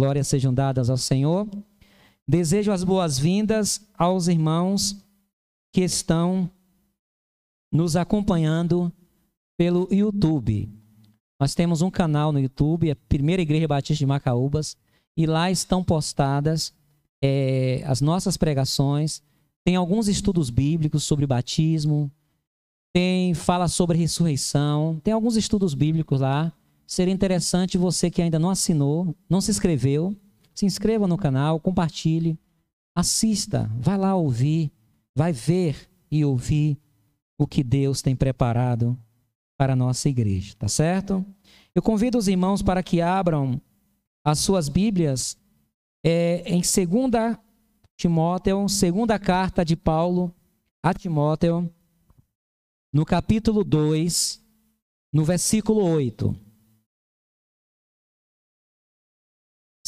Glórias sejam dadas ao Senhor. Desejo as boas-vindas aos irmãos que estão nos acompanhando pelo YouTube. Nós temos um canal no YouTube, a Primeira Igreja Batista de Macaúbas, e lá estão postadas é, as nossas pregações. Tem alguns estudos bíblicos sobre batismo, tem fala sobre ressurreição, tem alguns estudos bíblicos lá. Seria interessante você que ainda não assinou, não se inscreveu, se inscreva no canal, compartilhe, assista, vai lá ouvir, vai ver e ouvir o que Deus tem preparado para a nossa igreja, tá certo? Eu convido os irmãos para que abram as suas Bíblias é, em 2 Timóteo, segunda carta de Paulo a Timóteo, no capítulo 2, no versículo 8.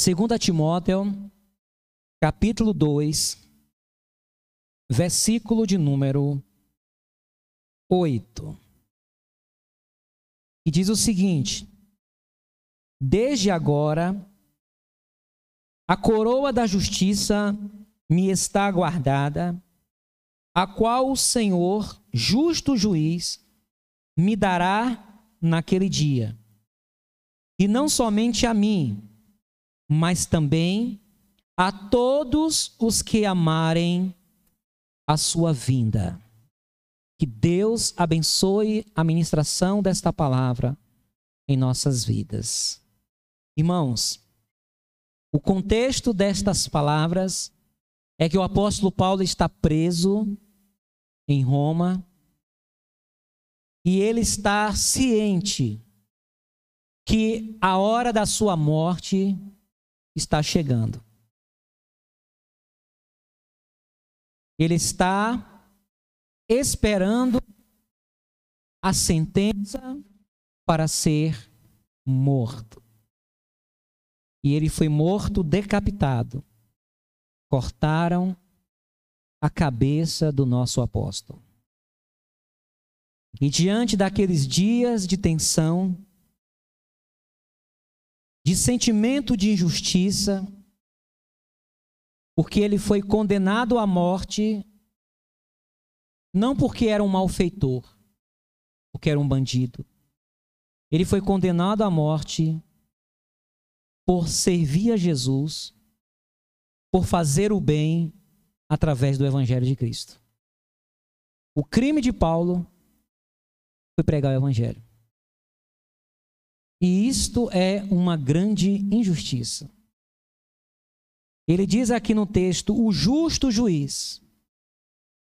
2 Timóteo, capítulo 2, versículo de número 8. E diz o seguinte: Desde agora, a coroa da justiça me está guardada, a qual o Senhor, justo juiz, me dará naquele dia. E não somente a mim, mas também a todos os que amarem a sua vinda. Que Deus abençoe a ministração desta palavra em nossas vidas. Irmãos, o contexto destas palavras é que o apóstolo Paulo está preso em Roma e ele está ciente que a hora da sua morte está chegando. Ele está esperando a sentença para ser morto. E ele foi morto decapitado. Cortaram a cabeça do nosso apóstolo. E diante daqueles dias de tensão, de sentimento de injustiça, porque ele foi condenado à morte, não porque era um malfeitor, porque era um bandido. Ele foi condenado à morte por servir a Jesus, por fazer o bem através do Evangelho de Cristo. O crime de Paulo foi pregar o Evangelho. E isto é uma grande injustiça. Ele diz aqui no texto: o justo juiz,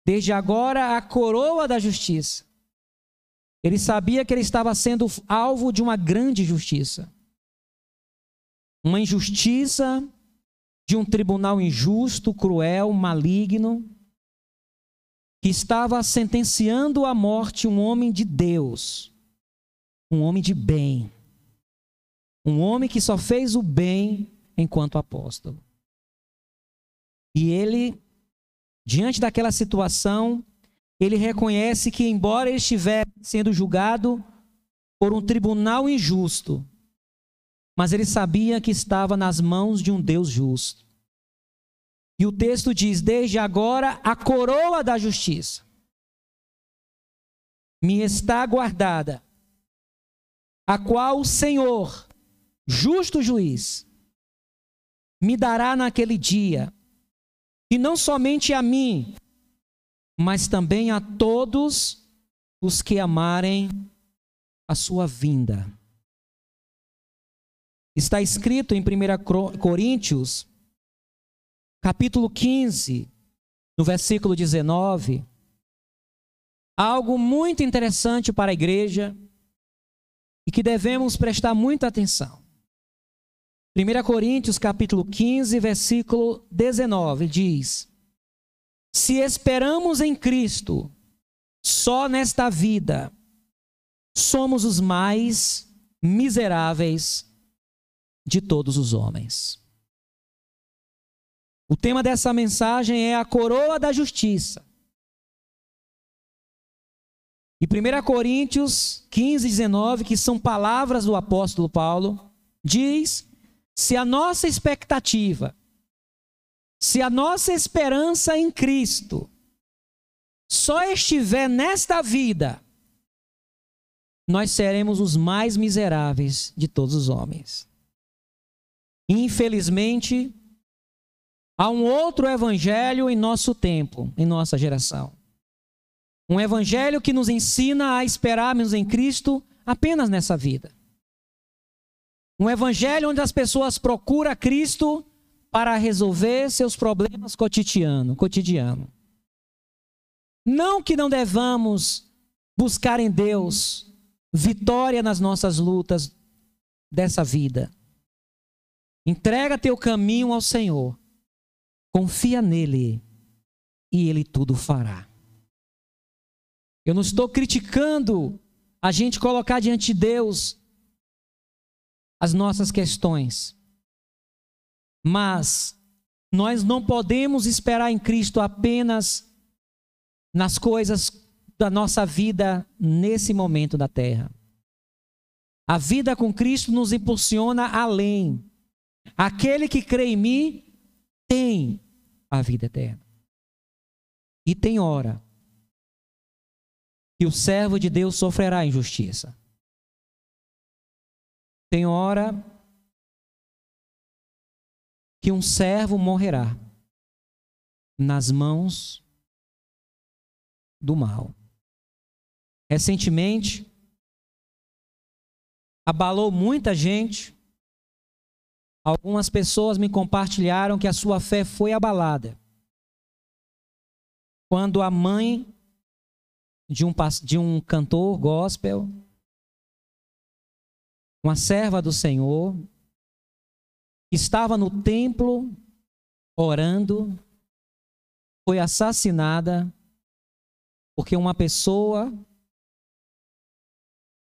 desde agora a coroa da justiça. Ele sabia que ele estava sendo alvo de uma grande justiça. Uma injustiça de um tribunal injusto, cruel, maligno, que estava sentenciando à morte um homem de Deus, um homem de bem um homem que só fez o bem enquanto apóstolo. E ele, diante daquela situação, ele reconhece que, embora ele estivesse sendo julgado por um tribunal injusto, mas ele sabia que estava nas mãos de um Deus justo. E o texto diz: Desde agora a coroa da justiça me está guardada, a qual o Senhor, justo juiz, me dará naquele dia, e não somente a mim, mas também a todos os que amarem a sua vinda. Está escrito em 1 Coríntios, capítulo 15, no versículo 19, algo muito interessante para a igreja e que devemos prestar muita atenção. 1 Coríntios capítulo 15, versículo 19 diz: Se esperamos em Cristo só nesta vida, somos os mais miseráveis de todos os homens. O tema dessa mensagem é a coroa da justiça. E 1 Coríntios 15, 19, que são palavras do apóstolo Paulo, diz se a nossa expectativa, se a nossa esperança em Cristo só estiver nesta vida, nós seremos os mais miseráveis de todos os homens. Infelizmente, há um outro evangelho em nosso tempo, em nossa geração. Um evangelho que nos ensina a esperarmos em Cristo apenas nessa vida. Um evangelho onde as pessoas procuram Cristo para resolver seus problemas cotidiano, cotidiano. Não que não devamos buscar em Deus vitória nas nossas lutas dessa vida. Entrega teu caminho ao Senhor. Confia nele e ele tudo fará. Eu não estou criticando a gente colocar diante de Deus as nossas questões. Mas nós não podemos esperar em Cristo apenas nas coisas da nossa vida nesse momento da terra. A vida com Cristo nos impulsiona além. Aquele que crê em mim tem a vida eterna. E tem hora que o servo de Deus sofrerá injustiça. Tem hora que um servo morrerá nas mãos do mal. Recentemente, abalou muita gente. Algumas pessoas me compartilharam que a sua fé foi abalada. Quando a mãe de um, de um cantor gospel, uma serva do Senhor, estava no templo orando, foi assassinada porque uma pessoa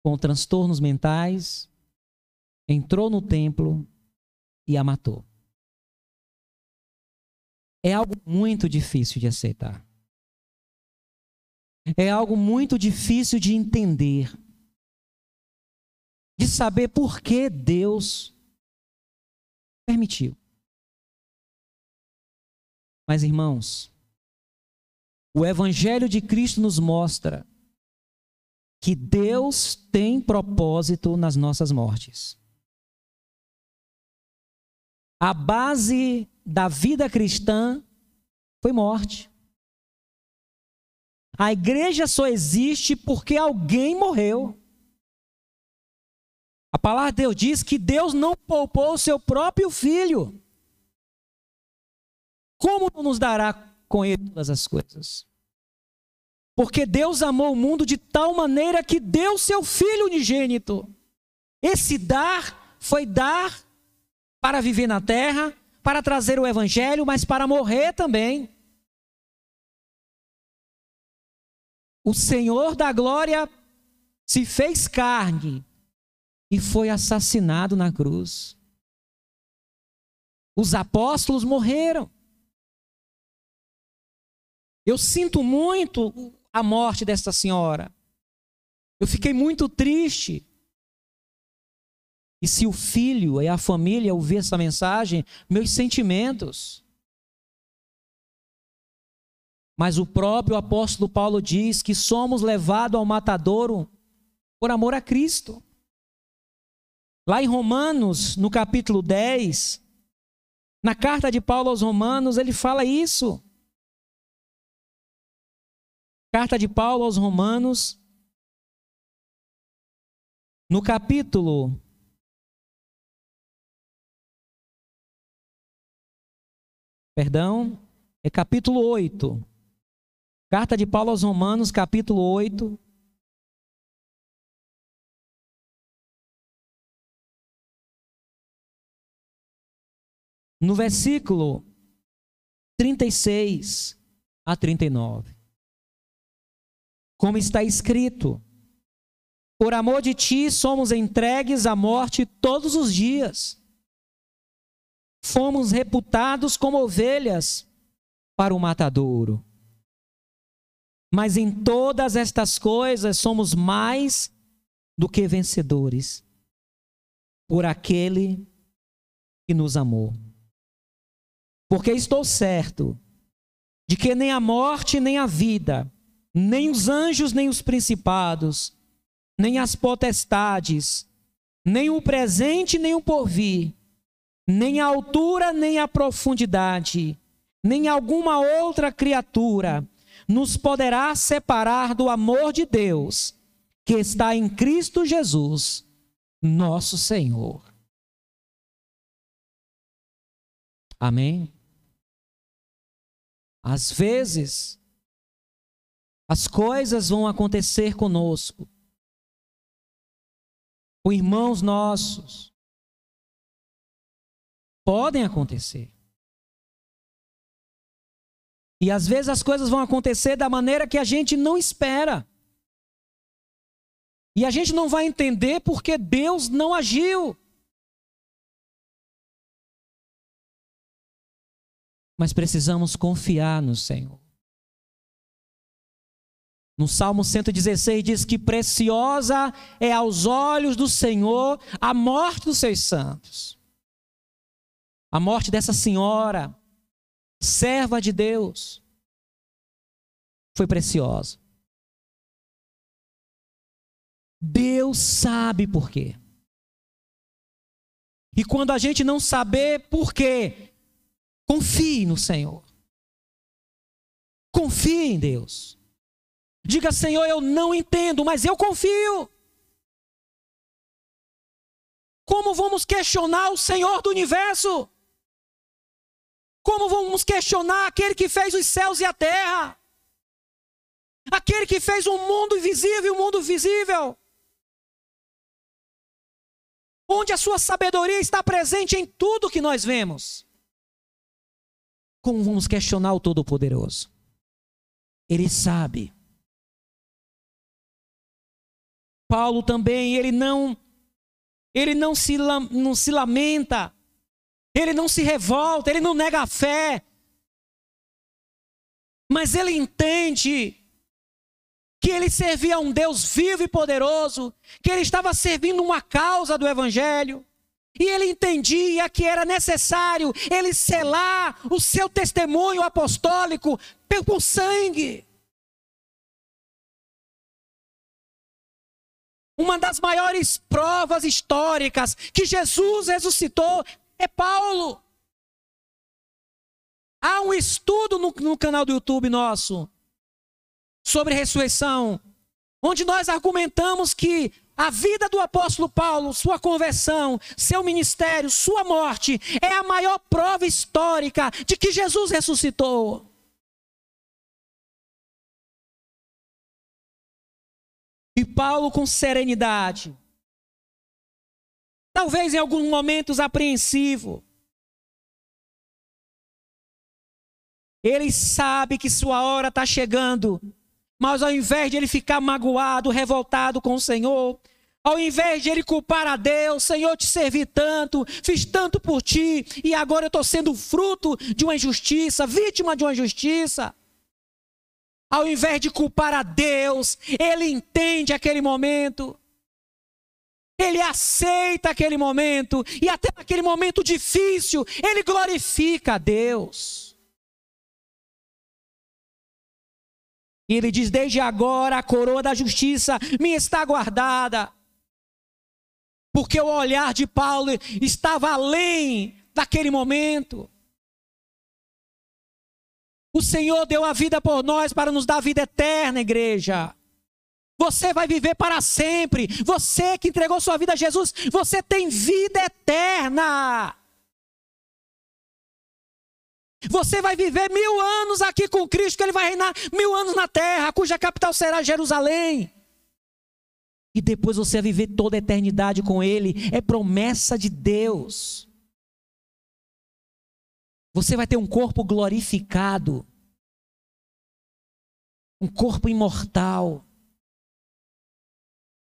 com transtornos mentais entrou no templo e a matou. É algo muito difícil de aceitar. É algo muito difícil de entender. De saber por que Deus permitiu. Mas, irmãos, o Evangelho de Cristo nos mostra que Deus tem propósito nas nossas mortes. A base da vida cristã foi morte. A igreja só existe porque alguém morreu. A palavra de Deus diz que Deus não poupou o seu próprio filho. Como nos dará com ele todas as coisas? Porque Deus amou o mundo de tal maneira que deu seu filho unigênito. Esse dar foi dar para viver na terra, para trazer o evangelho, mas para morrer também. o Senhor da glória se fez carne e foi assassinado na cruz. Os apóstolos morreram. Eu sinto muito a morte desta senhora. Eu fiquei muito triste. E se o filho e a família ouvir essa mensagem, meus sentimentos. Mas o próprio apóstolo Paulo diz que somos levados ao matadouro por amor a Cristo. Lá em Romanos, no capítulo 10, na carta de Paulo aos Romanos, ele fala isso. Carta de Paulo aos Romanos, no capítulo Perdão, é capítulo 8. Carta de Paulo aos Romanos, capítulo 8. No versículo 36 a 39. Como está escrito: Por amor de ti somos entregues à morte todos os dias. Fomos reputados como ovelhas para o matadouro. Mas em todas estas coisas somos mais do que vencedores por aquele e nos amou. Porque estou certo de que nem a morte, nem a vida, nem os anjos, nem os principados, nem as potestades, nem o presente, nem o porvir, nem a altura, nem a profundidade, nem alguma outra criatura nos poderá separar do amor de Deus que está em Cristo Jesus, nosso Senhor. Amém? Às vezes, as coisas vão acontecer conosco, com irmãos nossos. Podem acontecer. E às vezes as coisas vão acontecer da maneira que a gente não espera. E a gente não vai entender porque Deus não agiu. Mas precisamos confiar no Senhor. No Salmo 116 diz que preciosa é aos olhos do Senhor a morte dos seus santos. A morte dessa senhora serva de Deus, foi preciosa. Deus sabe por quê. E quando a gente não saber por quê, confie no Senhor. Confie em Deus. Diga, Senhor, eu não entendo, mas eu confio. Como vamos questionar o Senhor do universo? Como vamos questionar aquele que fez os céus e a terra? Aquele que fez o mundo invisível e o mundo visível? Onde a sua sabedoria está presente em tudo que nós vemos. Como vamos questionar o Todo-Poderoso? Ele sabe. Paulo também, ele não ele não se, não se lamenta ele não se revolta, ele não nega a fé. Mas ele entende que ele servia a um Deus vivo e poderoso, que ele estava servindo uma causa do Evangelho. E ele entendia que era necessário ele selar o seu testemunho apostólico com sangue. Uma das maiores provas históricas que Jesus ressuscitou é Paulo. Há um estudo no, no canal do YouTube nosso sobre ressurreição, onde nós argumentamos que a vida do apóstolo Paulo, sua conversão, seu ministério, sua morte, é a maior prova histórica de que Jesus ressuscitou. E Paulo, com serenidade, Talvez em alguns momentos apreensivo. Ele sabe que sua hora está chegando, mas ao invés de ele ficar magoado, revoltado com o Senhor, ao invés de ele culpar a Deus, Senhor, te servi tanto, fiz tanto por ti, e agora eu estou sendo fruto de uma injustiça, vítima de uma injustiça. Ao invés de culpar a Deus, ele entende aquele momento ele aceita aquele momento, e até naquele momento difícil, ele glorifica a Deus. E ele diz: Desde agora a coroa da justiça me está guardada. Porque o olhar de Paulo estava além daquele momento. O Senhor deu a vida por nós para nos dar vida eterna, igreja. Você vai viver para sempre. Você que entregou sua vida a Jesus, você tem vida eterna. Você vai viver mil anos aqui com Cristo, que Ele vai reinar mil anos na terra, cuja capital será Jerusalém. E depois você vai viver toda a eternidade com Ele. É promessa de Deus. Você vai ter um corpo glorificado, um corpo imortal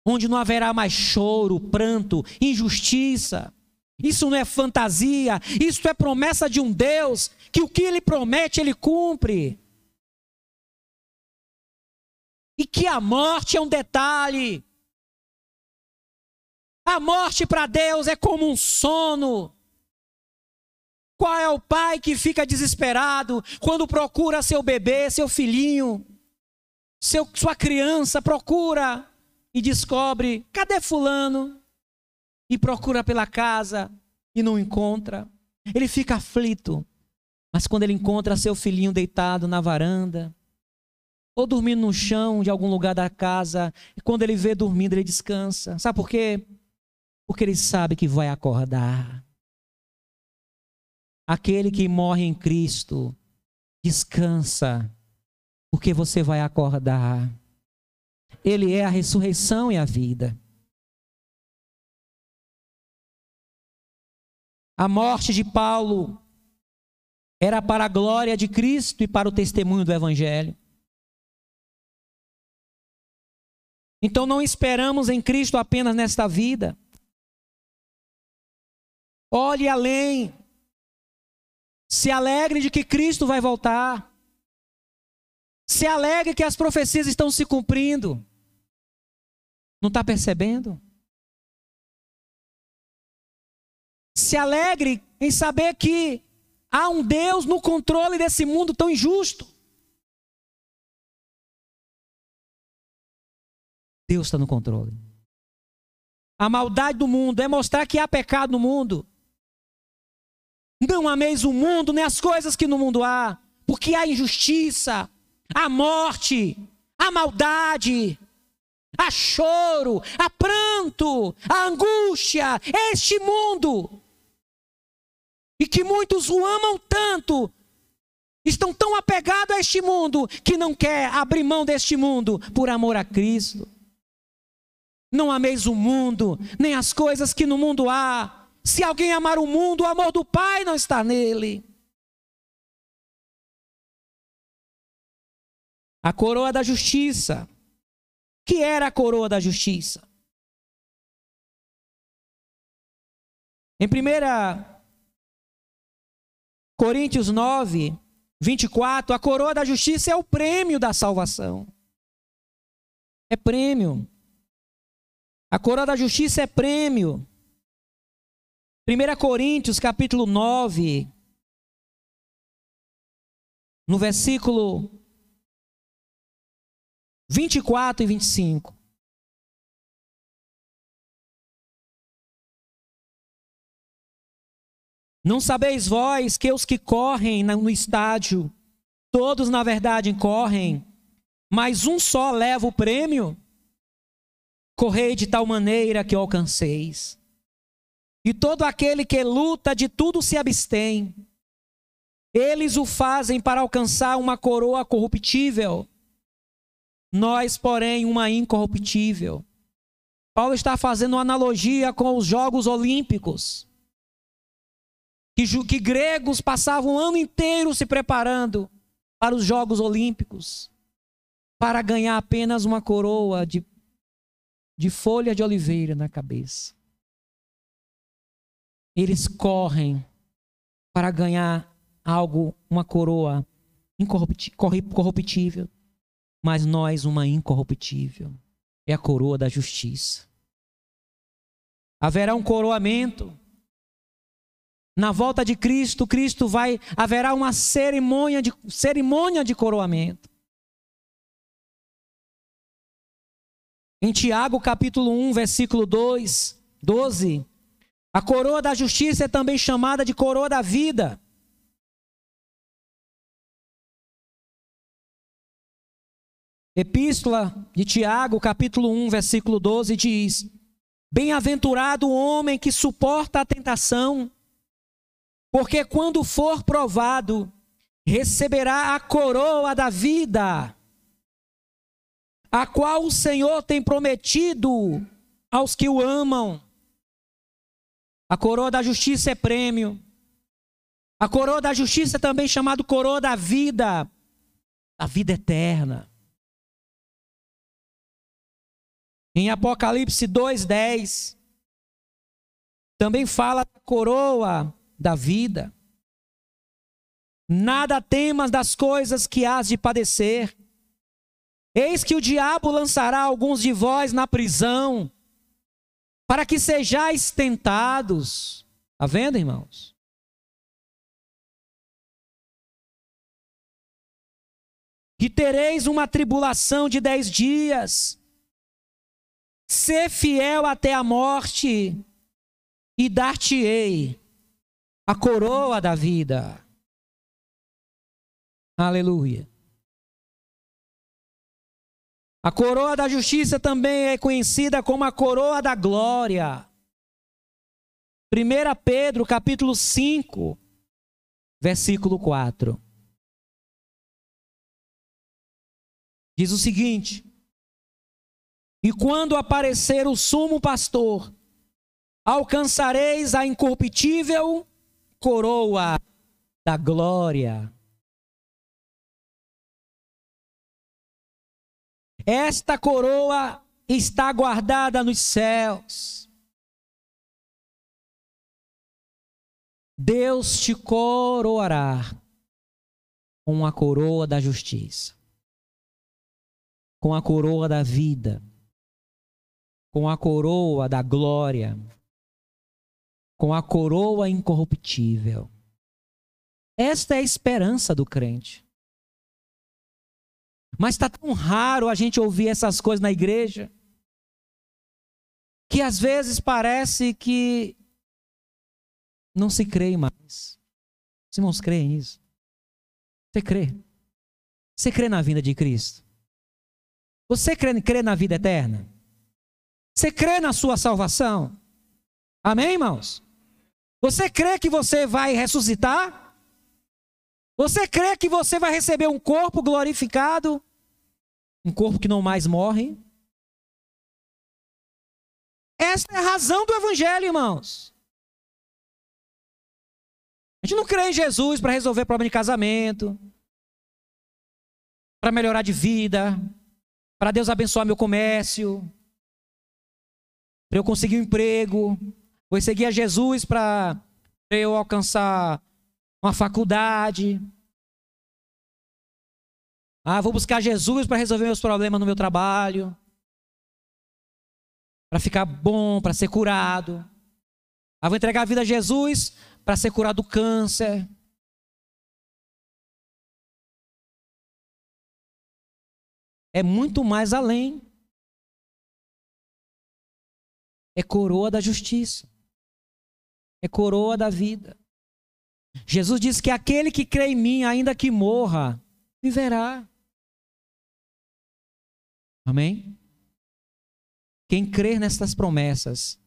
onde não haverá mais choro, pranto, injustiça. Isso não é fantasia, isso é promessa de um Deus que o que ele promete, ele cumpre. E que a morte é um detalhe. A morte para Deus é como um sono. Qual é o pai que fica desesperado quando procura seu bebê, seu filhinho, seu, sua criança, procura e descobre: cadê Fulano? E procura pela casa e não encontra. Ele fica aflito. Mas quando ele encontra seu filhinho deitado na varanda, ou dormindo no chão de algum lugar da casa, e quando ele vê dormindo, ele descansa. Sabe por quê? Porque ele sabe que vai acordar. Aquele que morre em Cristo, descansa, porque você vai acordar. Ele é a ressurreição e a vida. A morte de Paulo era para a glória de Cristo e para o testemunho do Evangelho. Então não esperamos em Cristo apenas nesta vida. Olhe além. Se alegre de que Cristo vai voltar. Se alegre que as profecias estão se cumprindo. Não está percebendo? Se alegre em saber que há um Deus no controle desse mundo tão injusto. Deus está no controle. A maldade do mundo é mostrar que há pecado no mundo. Não ameis o mundo, nem as coisas que no mundo há, porque há injustiça, há morte, há maldade, há choro, há pranto, há angústia. Este mundo. E que muitos o amam tanto, estão tão apegados a este mundo, que não quer abrir mão deste mundo por amor a Cristo. Não ameis o mundo, nem as coisas que no mundo há. Se alguém amar o mundo, o amor do Pai não está nele. A coroa da justiça. Que era a coroa da justiça? Em 1 Coríntios 9, 24, a coroa da justiça é o prêmio da salvação. É prêmio. A coroa da justiça é prêmio. 1 Coríntios capítulo 9, no versículo 24 e 25. Não sabeis vós que os que correm no estádio, todos na verdade correm, mas um só leva o prêmio? Correi de tal maneira que alcanceis. E todo aquele que luta de tudo se abstém. Eles o fazem para alcançar uma coroa corruptível. Nós, porém, uma incorruptível. Paulo está fazendo uma analogia com os Jogos Olímpicos. Que, que gregos passavam o ano inteiro se preparando para os Jogos Olímpicos para ganhar apenas uma coroa de, de folha de oliveira na cabeça. Eles correm para ganhar algo, uma coroa incorruptível, mas nós uma incorruptível. É a coroa da justiça. Haverá um coroamento. Na volta de Cristo, Cristo vai haverá uma cerimônia de cerimônia de coroamento. Em Tiago, capítulo 1, versículo 2, 12, a coroa da justiça é também chamada de coroa da vida. Epístola de Tiago, capítulo 1, versículo 12 diz: Bem-aventurado o homem que suporta a tentação, porque quando for provado, receberá a coroa da vida, a qual o Senhor tem prometido aos que o amam. A coroa da justiça é prêmio. A coroa da justiça é também chamado coroa da vida, a vida eterna. Em Apocalipse 2:10 também fala da coroa da vida. Nada temas das coisas que hás de padecer. Eis que o diabo lançará alguns de vós na prisão, para que sejais tentados. Está vendo, irmãos? Que tereis uma tribulação de dez dias. Ser fiel até a morte, e dar-te-ei a coroa da vida. Aleluia. A coroa da justiça também é conhecida como a coroa da glória. 1 Pedro, capítulo 5, versículo 4. Diz o seguinte: E quando aparecer o sumo pastor, alcançareis a incorruptível coroa da glória. Esta coroa está guardada nos céus. Deus te coroará com a coroa da justiça com a coroa da vida, com a coroa da glória, com a coroa incorruptível. Esta é a esperança do crente. Mas está tão raro a gente ouvir essas coisas na igreja, que às vezes parece que não se crê mais. Os irmãos creem nisso? Você crê? Você crê na vinda de Cristo? Você crê, crê na vida eterna? Você crê na sua salvação? Amém, irmãos? Você crê que você vai ressuscitar? Você crê que você vai receber um corpo glorificado? Um corpo que não mais morre? Essa é a razão do Evangelho, irmãos. A gente não crê em Jesus para resolver problema de casamento, para melhorar de vida, para Deus abençoar meu comércio, para eu conseguir um emprego. Vou seguir a Jesus para eu alcançar uma faculdade. Ah, vou buscar Jesus para resolver meus problemas no meu trabalho. Para ficar bom, para ser curado. Ah, vou entregar a vida a Jesus para ser curado do câncer. é muito mais além. É coroa da justiça. É coroa da vida. Jesus disse que aquele que crê em mim, ainda que morra, viverá. Amém? Quem crer nestas promessas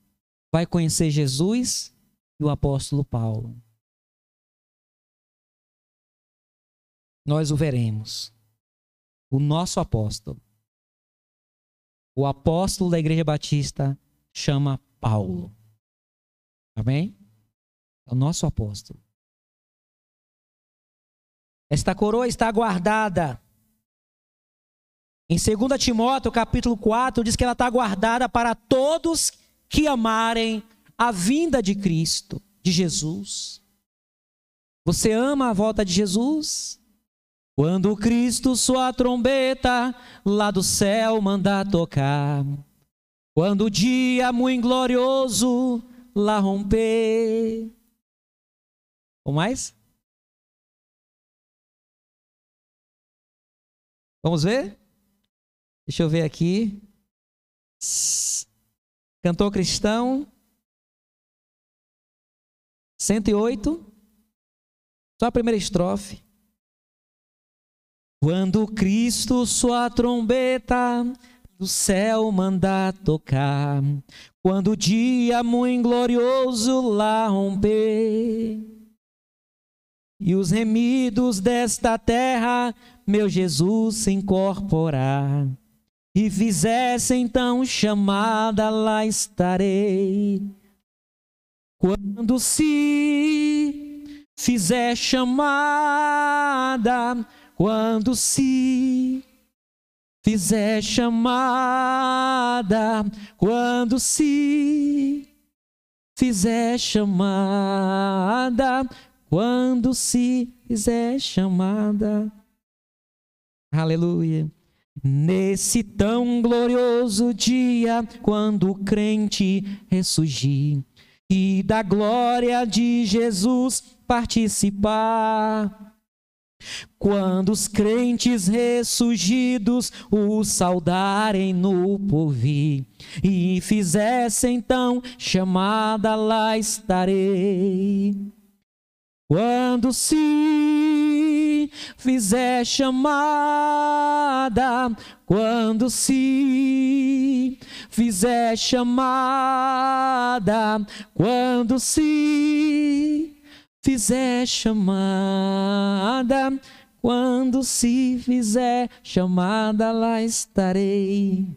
vai conhecer Jesus e o apóstolo Paulo. Nós o veremos o nosso apóstolo. O apóstolo da Igreja Batista chama Paulo. Amém? É o nosso apóstolo. Esta coroa está guardada. Em 2 Timóteo, capítulo 4, diz que ela está guardada para todos que amarem a vinda de Cristo, de Jesus. Você ama a volta de Jesus? Quando Cristo sua trombeta lá do céu manda tocar, quando o dia muito glorioso lá romper. O mais? Vamos ver? Deixa eu ver aqui. Cantor cristão. 108. Só a primeira estrofe. Quando Cristo sua trombeta do céu manda tocar, quando o dia muito glorioso lá romper, e os remidos desta terra, meu Jesus, se incorporar, e fizesse então chamada, lá estarei. Quando se fizer chamada, quando se fizer chamada, quando se fizer chamada, quando se fizer chamada. Aleluia. Nesse tão glorioso dia, quando o crente ressurgir e da glória de Jesus participar Quando os crentes ressurgidos o saudarem no porvir e fizessem então chamada, lá estarei. Quando se fizer chamada, quando se fizer chamada, quando se fizer chamada, quando se fizer chamada, lá estarei.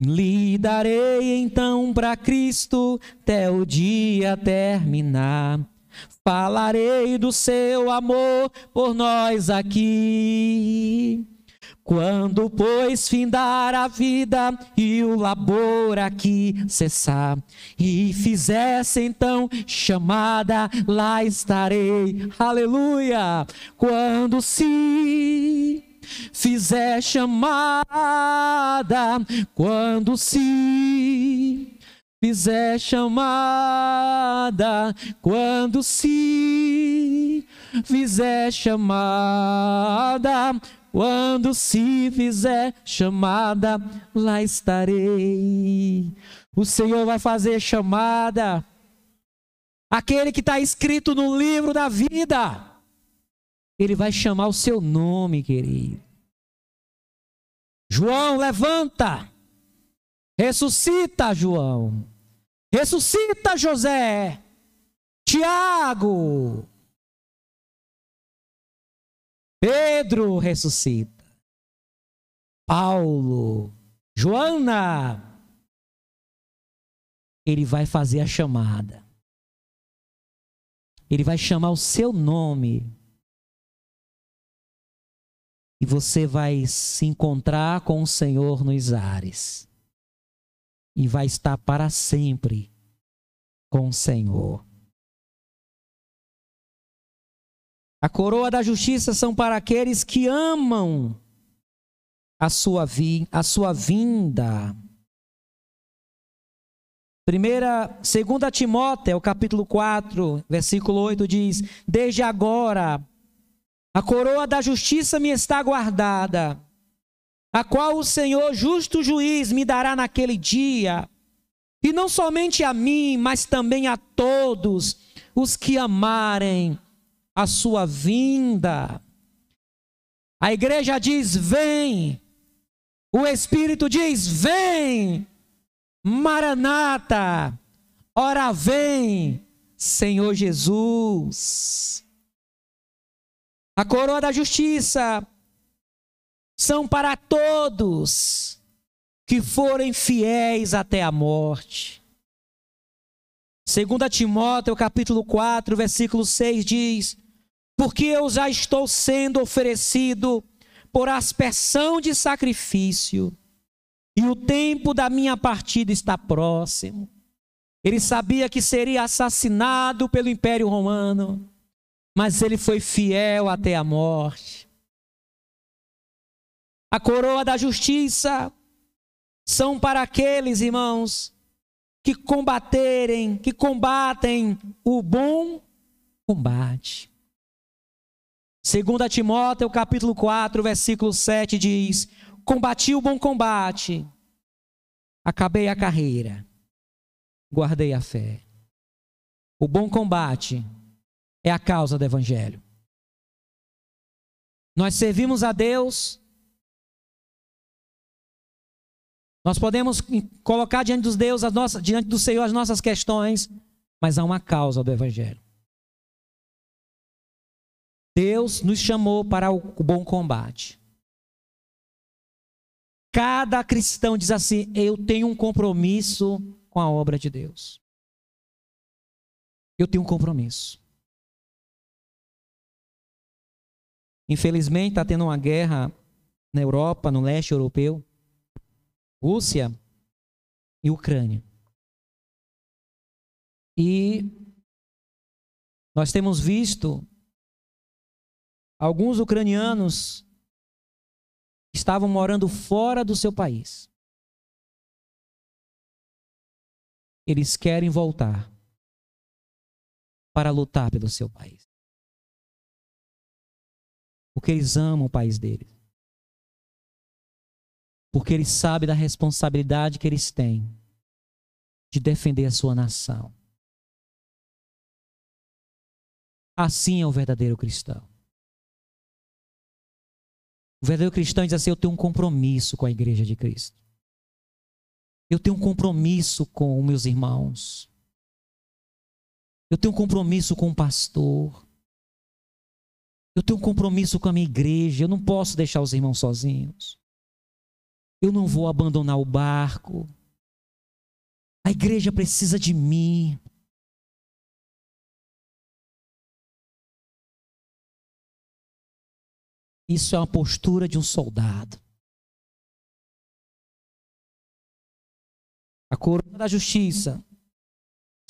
Lhe darei então para Cristo até o dia terminar. Falarei do seu amor por nós aqui. Quando, pois, findar a vida e o labor aqui cessar, e fizesse então chamada, lá estarei. Aleluia! Quando se fizer chamada, quando se fizer chamada, quando se fizer chamada, quando se fizer chamada, lá estarei. O Senhor vai fazer chamada. Aquele que está escrito no livro da vida. Ele vai chamar o seu nome, querido. João, levanta. Ressuscita, João. Ressuscita, José. Tiago. Pedro ressuscita. Paulo, Joana. Ele vai fazer a chamada. Ele vai chamar o seu nome. E você vai se encontrar com o Senhor nos ares. E vai estar para sempre com o Senhor. A coroa da justiça são para aqueles que amam a sua, vi, a sua vinda. Primeira, segunda Timóteo, capítulo 4, versículo 8 diz: Desde agora a coroa da justiça me está guardada, a qual o Senhor, justo juiz, me dará naquele dia, e não somente a mim, mas também a todos os que amarem a sua vinda. A igreja diz: vem. O Espírito diz: vem. Maranata. Ora vem, Senhor Jesus. A coroa da justiça são para todos que forem fiéis até a morte. Segunda Timóteo, capítulo 4, versículo 6 diz: porque eu já estou sendo oferecido por aspersão de sacrifício, e o tempo da minha partida está próximo. Ele sabia que seria assassinado pelo Império Romano, mas ele foi fiel até a morte. A coroa da justiça são para aqueles irmãos que combaterem, que combatem o bom combate. Segundo Timóteo, capítulo 4, versículo 7 diz: Combati o bom combate, acabei a carreira, guardei a fé. O bom combate é a causa do evangelho. Nós servimos a Deus. Nós podemos colocar diante dos Deus, as nossas, diante do Senhor as nossas questões, mas há uma causa do evangelho. Deus nos chamou para o bom combate. Cada cristão diz assim: Eu tenho um compromisso com a obra de Deus. Eu tenho um compromisso. Infelizmente, está tendo uma guerra na Europa, no leste europeu Rússia e Ucrânia. E nós temos visto Alguns ucranianos estavam morando fora do seu país. Eles querem voltar para lutar pelo seu país. Porque eles amam o país deles. Porque eles sabem da responsabilidade que eles têm de defender a sua nação. Assim é o verdadeiro cristão. O verdadeiro cristão diz assim: Eu tenho um compromisso com a igreja de Cristo. Eu tenho um compromisso com os meus irmãos. Eu tenho um compromisso com o pastor. Eu tenho um compromisso com a minha igreja. Eu não posso deixar os irmãos sozinhos. Eu não vou abandonar o barco. A igreja precisa de mim. Isso é uma postura de um soldado. A coroa da justiça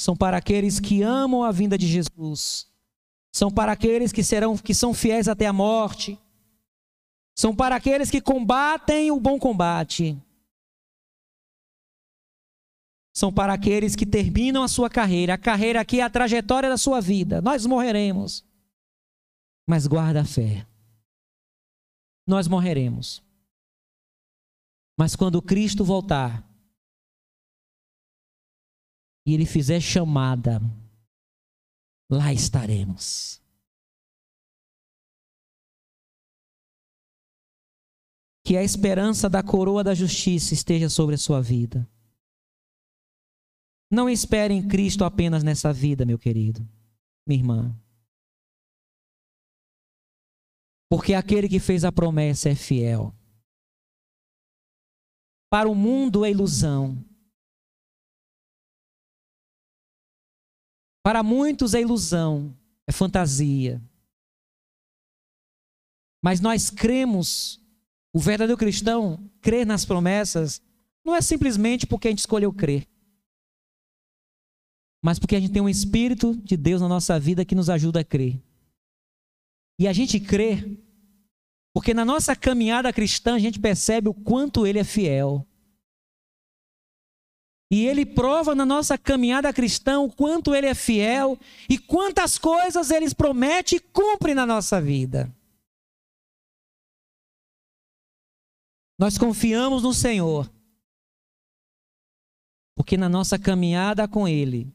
são para aqueles que amam a vinda de Jesus. São para aqueles que serão que são fiéis até a morte. São para aqueles que combatem o bom combate. São para aqueles que terminam a sua carreira. A carreira aqui é a trajetória da sua vida. Nós morreremos. Mas guarda a fé. Nós morreremos. Mas quando Cristo voltar, e ele fizer chamada, lá estaremos. Que a esperança da coroa da justiça esteja sobre a sua vida. Não espere em Cristo apenas nessa vida, meu querido, minha irmã. Porque aquele que fez a promessa é fiel. Para o mundo é ilusão, Para muitos é ilusão, é fantasia. Mas nós cremos, o verdadeiro cristão crer nas promessas não é simplesmente porque a gente escolheu crer, mas porque a gente tem um Espírito de Deus na nossa vida que nos ajuda a crer. E a gente crê porque na nossa caminhada cristã a gente percebe o quanto Ele é fiel. E ele prova na nossa caminhada cristã o quanto ele é fiel e quantas coisas ele promete e cumpre na nossa vida. Nós confiamos no Senhor, porque na nossa caminhada com Ele,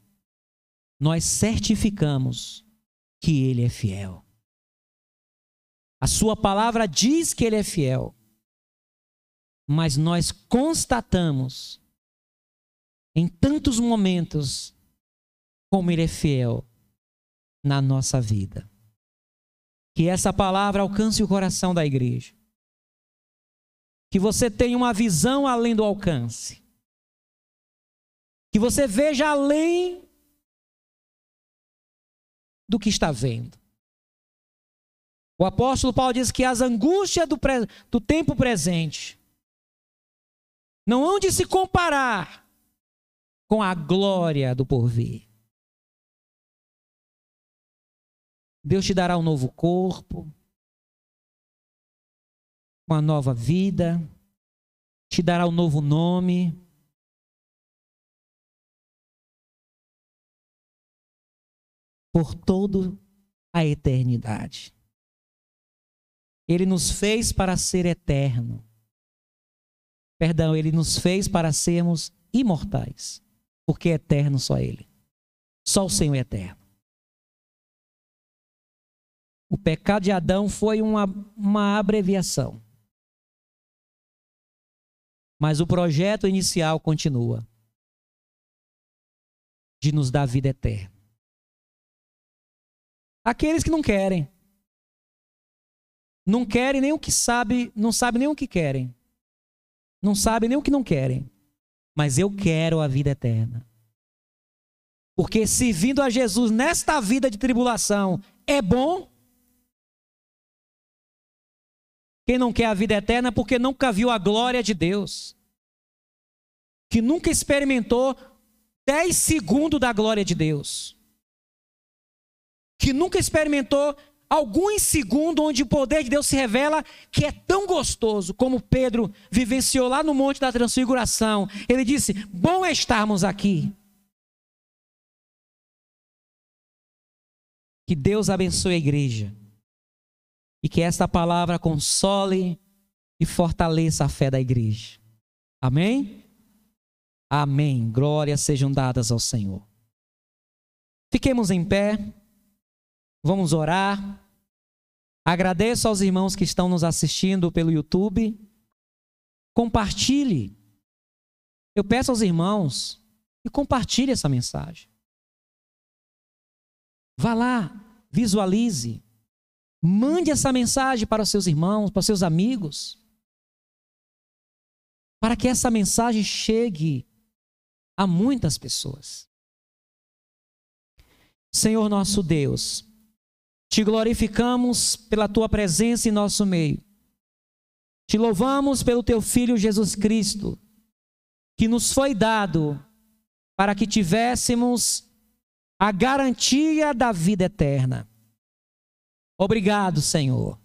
nós certificamos que Ele é fiel. A Sua palavra diz que Ele é fiel, mas nós constatamos em tantos momentos como Ele é fiel na nossa vida. Que essa palavra alcance o coração da igreja. Que você tenha uma visão além do alcance. Que você veja além do que está vendo. O apóstolo Paulo diz que as angústias do, do tempo presente não hão de se comparar com a glória do porvir. Deus te dará um novo corpo, uma nova vida, te dará um novo nome. Por toda a eternidade. Ele nos fez para ser eterno. Perdão, ele nos fez para sermos imortais porque é eterno só Ele. Só o Senhor é eterno. O pecado de Adão foi uma, uma abreviação. Mas o projeto inicial continua. De nos dar vida eterna. Aqueles que não querem, não querem nem o que sabe, não sabem nem o que querem, não sabem nem o que não querem. Mas eu quero a vida eterna. Porque se vindo a Jesus nesta vida de tribulação é bom, quem não quer a vida eterna é porque nunca viu a glória de Deus, que nunca experimentou 10 segundos da glória de Deus, que nunca experimentou alguns segundos onde o poder de Deus se revela que é tão gostoso como Pedro vivenciou lá no Monte da Transfiguração. Ele disse: Bom é estarmos aqui. Que Deus abençoe a igreja. E que esta palavra console e fortaleça a fé da igreja. Amém? Amém. Glórias sejam dadas ao Senhor. Fiquemos em pé, vamos orar. Agradeço aos irmãos que estão nos assistindo pelo YouTube. Compartilhe. Eu peço aos irmãos que compartilhe essa mensagem. Vá lá, visualize. Mande essa mensagem para os seus irmãos, para os seus amigos. Para que essa mensagem chegue a muitas pessoas. Senhor nosso Deus, te glorificamos pela tua presença em nosso meio. Te louvamos pelo teu filho Jesus Cristo, que nos foi dado para que tivéssemos a garantia da vida eterna. Obrigado, Senhor.